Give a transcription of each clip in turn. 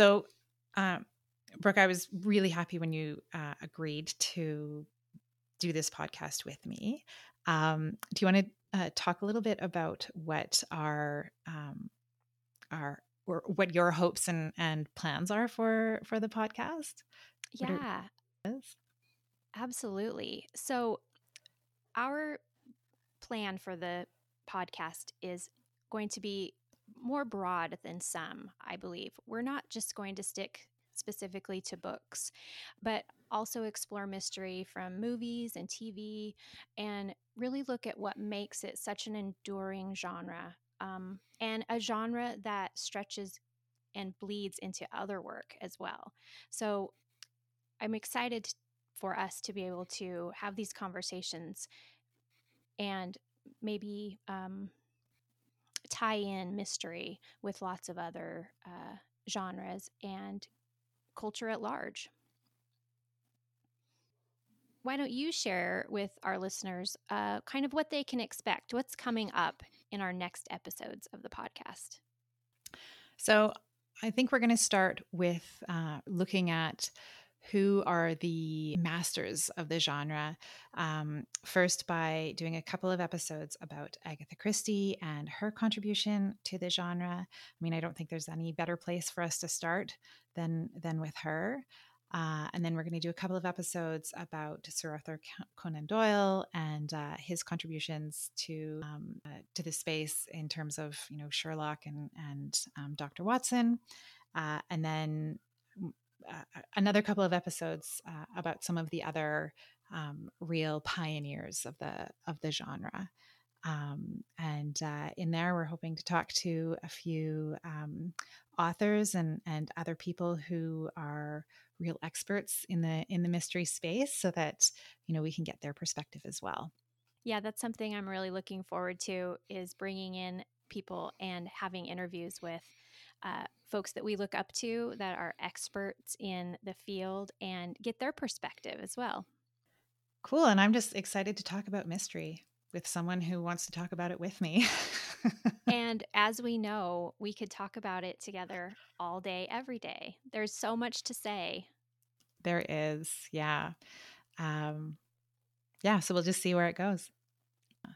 So, um, Brook, I was really happy when you uh, agreed to do this podcast with me. Um, do you want to uh, talk a little bit about what our um, our or what your hopes and, and plans are for for the podcast? Yeah, absolutely. So, our plan for the podcast is going to be more broad than some, I believe. We're not just going to stick specifically to books, but also explore mystery from movies and TV and really look at what makes it such an enduring genre um, and a genre that stretches and bleeds into other work as well. So I'm excited for us to be able to have these conversations and maybe um, tie in mystery with lots of other uh, genres and culture at large. Why don't you share with our listeners uh, kind of what they can expect? What's coming up in our next episodes of the podcast? So, I think we're going to start with uh, looking at who are the masters of the genre. Um, first, by doing a couple of episodes about Agatha Christie and her contribution to the genre. I mean, I don't think there's any better place for us to start than than with her. Uh, and then we're going to do a couple of episodes about Sir Arthur Conan Doyle and uh, his contributions to um, uh, to the space in terms of you know Sherlock and and um, Dr. Watson, uh, and then uh, another couple of episodes uh, about some of the other um, real pioneers of the of the genre. Um, and uh, in there, we're hoping to talk to a few um, authors and and other people who are real experts in the in the mystery space, so that you know we can get their perspective as well. Yeah, that's something I'm really looking forward to is bringing in people and having interviews with uh, folks that we look up to that are experts in the field and get their perspective as well. Cool. And I'm just excited to talk about mystery with someone who wants to talk about it with me. and as we know, we could talk about it together all day, every day. There's so much to say. There is. Yeah. Um, yeah. So we'll just see where it goes.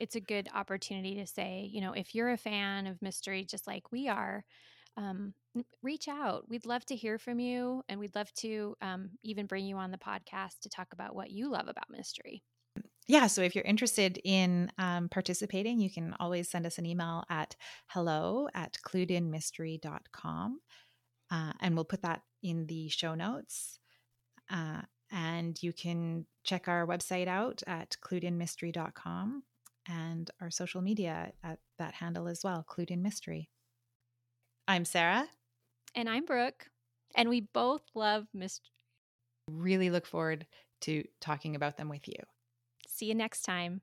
It's a good opportunity to say, you know, if you're a fan of mystery, just like we are, um, reach out. We'd love to hear from you, and we'd love to um, even bring you on the podcast to talk about what you love about mystery. Yeah, so if you're interested in um, participating, you can always send us an email at hello at cluedinmystery.com. Uh, and we'll put that in the show notes. Uh, and you can check our website out at cluedinmystery.com and our social media at that handle as well, Clued in Mystery. I'm Sarah. And I'm Brook. And we both love mystery. Really look forward to talking about them with you. See you next time.